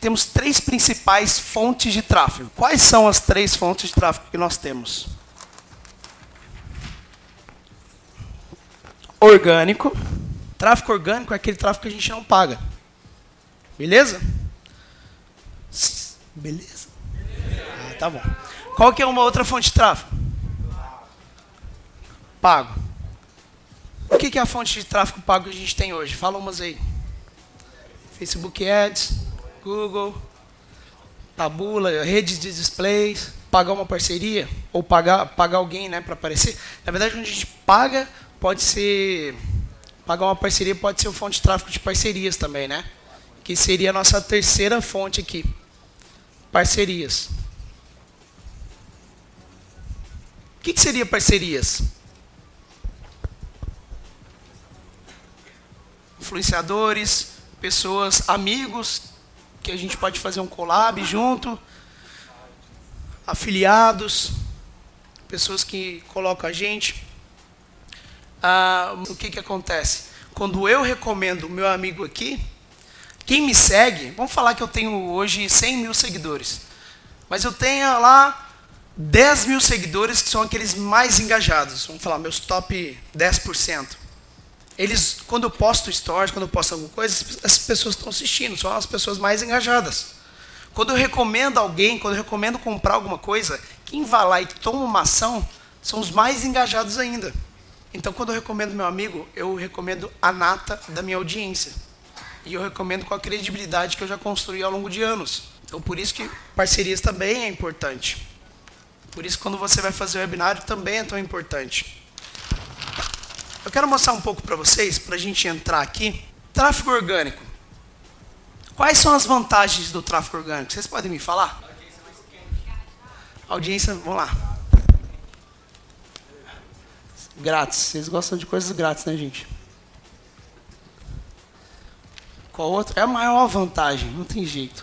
temos três principais fontes de tráfego. Quais são as três fontes de tráfego que nós temos? Orgânico. Tráfego orgânico é aquele tráfego que a gente não paga. Beleza? Beleza? Ah, tá bom. Qual que é uma outra fonte de tráfego? Pago. O que é a fonte de tráfego pago que a gente tem hoje? Fala umas aí. Facebook Ads, Google, tabula, redes de displays, pagar uma parceria ou pagar, pagar alguém né, para aparecer. Na verdade, quando a gente paga, pode ser. Pagar uma parceria pode ser fonte de tráfego de parcerias também, né? Que seria a nossa terceira fonte aqui. Parcerias. O que, que seria parcerias? Influenciadores, pessoas, amigos que a gente pode fazer um collab junto, afiliados, pessoas que colocam a gente. Ah, o que, que acontece? Quando eu recomendo o meu amigo aqui, quem me segue, vamos falar que eu tenho hoje 100 mil seguidores, mas eu tenho lá 10 mil seguidores que são aqueles mais engajados, vamos falar, meus top 10% eles, quando eu posto stories, quando eu posto alguma coisa, as pessoas estão assistindo, são as pessoas mais engajadas. Quando eu recomendo alguém, quando eu recomendo comprar alguma coisa, quem vai lá e toma uma ação são os mais engajados ainda. Então, quando eu recomendo meu amigo, eu recomendo a nata da minha audiência. E eu recomendo com a credibilidade que eu já construí ao longo de anos. Então, por isso que parcerias também é importante. Por isso, quando você vai fazer webinário, também é tão importante. Eu quero mostrar um pouco para vocês, para a gente entrar aqui. Tráfego orgânico. Quais são as vantagens do tráfego orgânico? Vocês podem me falar? Audiência, vamos lá. Grátis. Vocês gostam de coisas grátis, né, gente? Qual outro? É a maior vantagem, não tem jeito.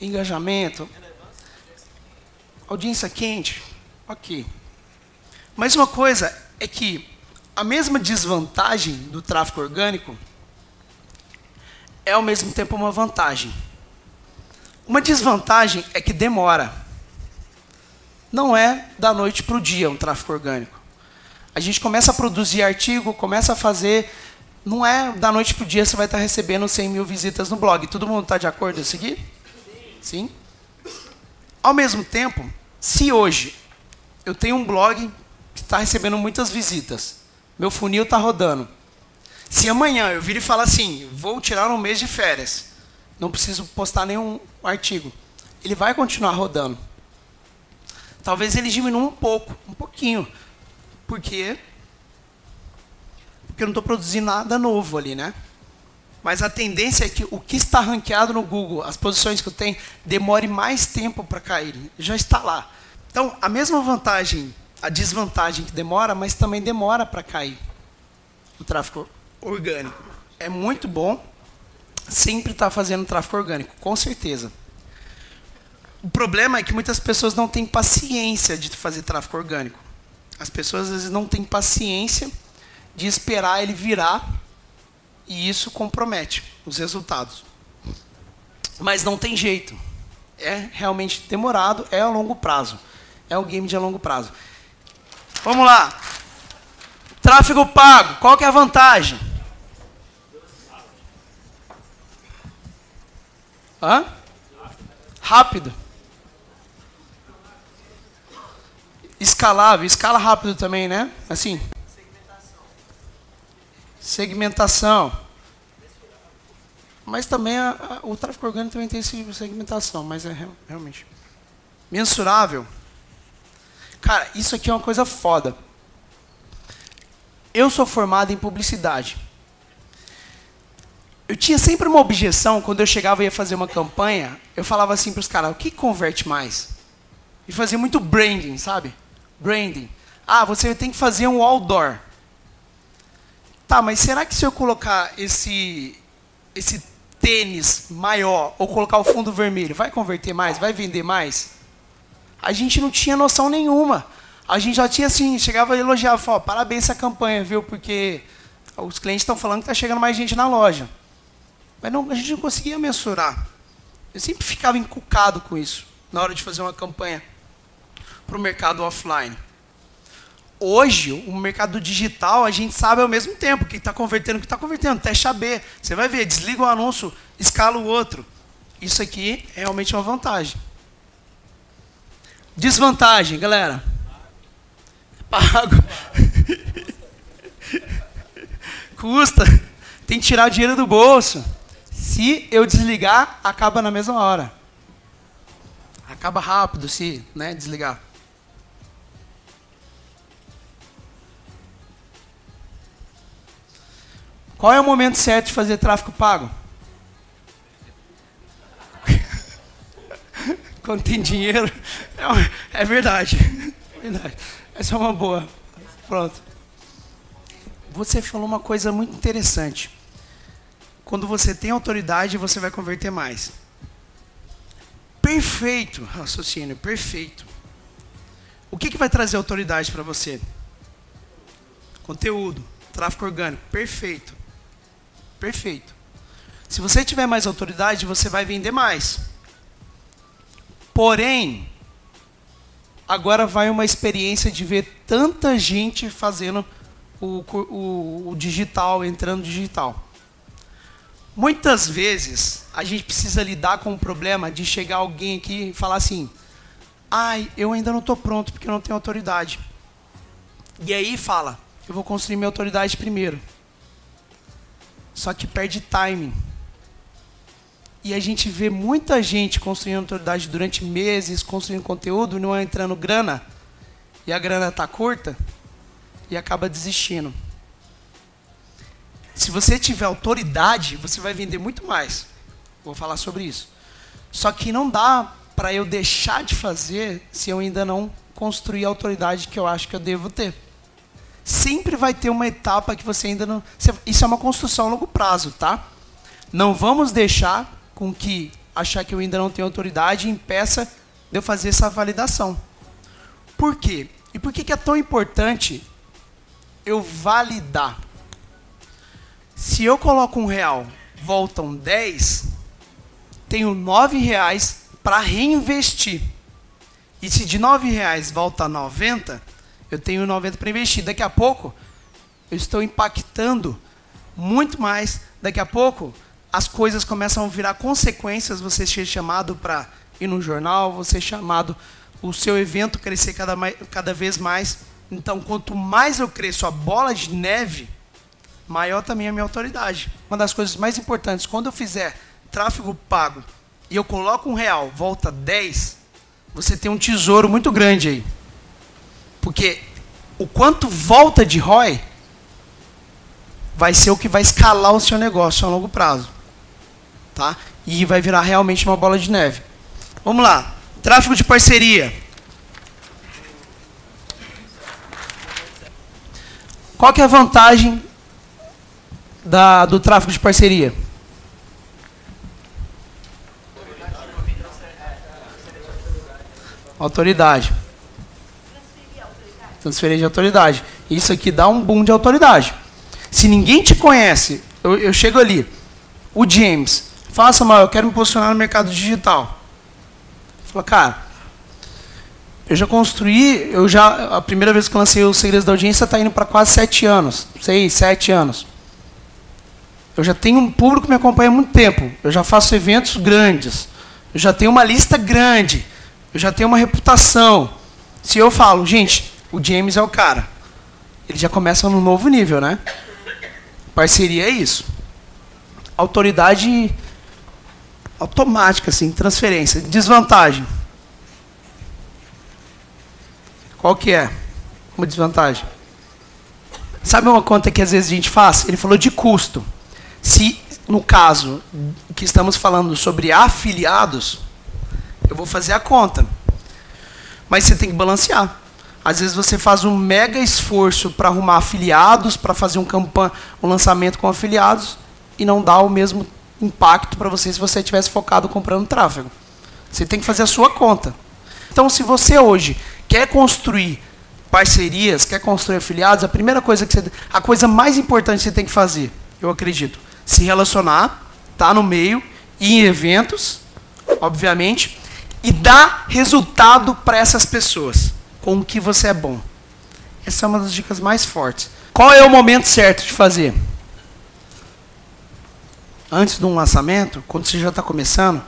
Engajamento. Audiência quente. Ok. Mas uma coisa é que a mesma desvantagem do tráfego orgânico é ao mesmo tempo uma vantagem. Uma desvantagem é que demora. Não é da noite para o dia um tráfego orgânico. A gente começa a produzir artigo, começa a fazer. Não é da noite para o dia você vai estar recebendo 100 mil visitas no blog. Todo mundo está de acordo a seguir? Sim. Ao mesmo tempo, se hoje eu tenho um blog está recebendo muitas visitas. Meu funil está rodando. Se amanhã eu vir e falar assim, vou tirar um mês de férias, não preciso postar nenhum artigo, ele vai continuar rodando. Talvez ele diminua um pouco, um pouquinho, porque porque eu não estou produzindo nada novo ali, né? Mas a tendência é que o que está ranqueado no Google, as posições que eu tenho, demore mais tempo para cair. Já está lá. Então, a mesma vantagem a desvantagem que demora, mas também demora para cair o tráfego orgânico. É muito bom sempre estar tá fazendo tráfego orgânico, com certeza. O problema é que muitas pessoas não têm paciência de fazer tráfego orgânico. As pessoas às vezes não têm paciência de esperar ele virar e isso compromete os resultados. Mas não tem jeito. É realmente demorado, é a longo prazo. É um game de a longo prazo. Vamos lá. Tráfego pago, qual que é a vantagem? Hã? Rápido. Escalável, escala rápido também, né? Assim. Segmentação. Mas também a, a, o tráfego orgânico também tem segmentação, mas é realmente mensurável. Cara, isso aqui é uma coisa foda. Eu sou formado em publicidade. Eu tinha sempre uma objeção quando eu chegava e ia fazer uma campanha. Eu falava assim para os caras: o que converte mais? E fazia muito branding, sabe? Branding. Ah, você tem que fazer um outdoor. Tá, mas será que se eu colocar esse, esse tênis maior ou colocar o fundo vermelho, vai converter mais? Vai vender mais? A gente não tinha noção nenhuma. A gente já tinha assim, chegava e elogiava, falava, parabéns essa campanha, viu? Porque os clientes estão falando que está chegando mais gente na loja. Mas não, a gente não conseguia mensurar. Eu sempre ficava encucado com isso na hora de fazer uma campanha para o mercado offline. Hoje, o mercado digital, a gente sabe ao mesmo tempo que está convertendo, que está convertendo. Teste AB. Você vai ver, desliga o anúncio, escala o outro. Isso aqui é realmente uma vantagem. Desvantagem, galera. Pago. Custa. Tem que tirar dinheiro do bolso. Se eu desligar, acaba na mesma hora. Acaba rápido se né, desligar. Qual é o momento certo de fazer tráfego pago? Quando tem dinheiro. É, é verdade. É verdade. Essa é uma boa. Pronto. Você falou uma coisa muito interessante. Quando você tem autoridade, você vai converter mais. Perfeito, raciocínio, perfeito. O que, que vai trazer autoridade para você? Conteúdo, tráfego orgânico, perfeito. Perfeito. Se você tiver mais autoridade, você vai vender mais. Porém, agora vai uma experiência de ver tanta gente fazendo o, o, o digital, entrando digital. Muitas vezes a gente precisa lidar com o problema de chegar alguém aqui e falar assim: ai, eu ainda não estou pronto porque eu não tenho autoridade. E aí fala: eu vou construir minha autoridade primeiro. Só que perde timing. E a gente vê muita gente construindo autoridade durante meses, construindo conteúdo, não entrando grana, e a grana está curta, e acaba desistindo. Se você tiver autoridade, você vai vender muito mais. Vou falar sobre isso. Só que não dá para eu deixar de fazer se eu ainda não construir a autoridade que eu acho que eu devo ter. Sempre vai ter uma etapa que você ainda não. Isso é uma construção a longo prazo, tá? Não vamos deixar com que achar que eu ainda não tenho autoridade impeça de eu fazer essa validação. Por quê? E por que é tão importante eu validar? Se eu coloco um real, voltam 10, tenho nove reais para reinvestir. E se de nove reais volta 90, eu tenho 90 para investir. Daqui a pouco, eu estou impactando muito mais. Daqui a pouco, as coisas começam a virar consequências. Você ser chamado para ir no jornal, você chamado o seu evento crescer cada, cada vez mais. Então, quanto mais eu cresço a bola de neve, maior também a minha autoridade. Uma das coisas mais importantes, quando eu fizer tráfego pago e eu coloco um real, volta 10, você tem um tesouro muito grande aí. Porque o quanto volta de ROI vai ser o que vai escalar o seu negócio a longo prazo. Tá? E vai virar realmente uma bola de neve. Vamos lá. Tráfego de parceria. Qual que é a vantagem da, do tráfego de parceria? Autoridade. Transferência de autoridade. Isso aqui dá um boom de autoridade. Se ninguém te conhece, eu, eu chego ali, o James, faça mal, eu quero me posicionar no mercado digital. Fala, cara, eu já construí, eu já a primeira vez que lancei os segredos da audiência está indo para quase sete anos, seis, sete anos. Eu já tenho um público que me acompanha há muito tempo. Eu já faço eventos grandes. Eu já tenho uma lista grande. Eu já tenho uma reputação. Se eu falo, gente, o James é o cara, ele já começa no novo nível, né? Parceria é isso. Autoridade automática, assim, transferência. Desvantagem. Qual que é? Uma desvantagem. Sabe uma conta que às vezes a gente faz? Ele falou de custo. Se, no caso que estamos falando sobre afiliados, eu vou fazer a conta. Mas você tem que balancear. Às vezes você faz um mega esforço para arrumar afiliados, para fazer um, campanha, um lançamento com afiliados, e não dá o mesmo impacto para você se você tivesse focado comprando tráfego. Você tem que fazer a sua conta. Então, se você hoje quer construir parcerias, quer construir afiliados, a primeira coisa que você, a coisa mais importante que você tem que fazer, eu acredito, se relacionar, tá no meio e em eventos, obviamente, e dá resultado para essas pessoas com o que você é bom. Essa é uma das dicas mais fortes. Qual é o momento certo de fazer? Antes de um lançamento, quando você já está começando,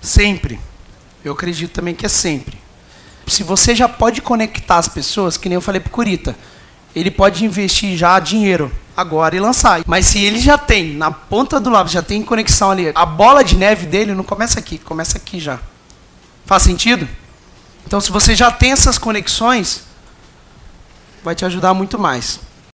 sempre. Eu acredito também que é sempre. Se você já pode conectar as pessoas, que nem eu falei para o Curita, ele pode investir já dinheiro agora e lançar. Mas se ele já tem, na ponta do lápis, já tem conexão ali, a bola de neve dele não começa aqui, começa aqui já. Faz sentido? Então, se você já tem essas conexões, vai te ajudar muito mais.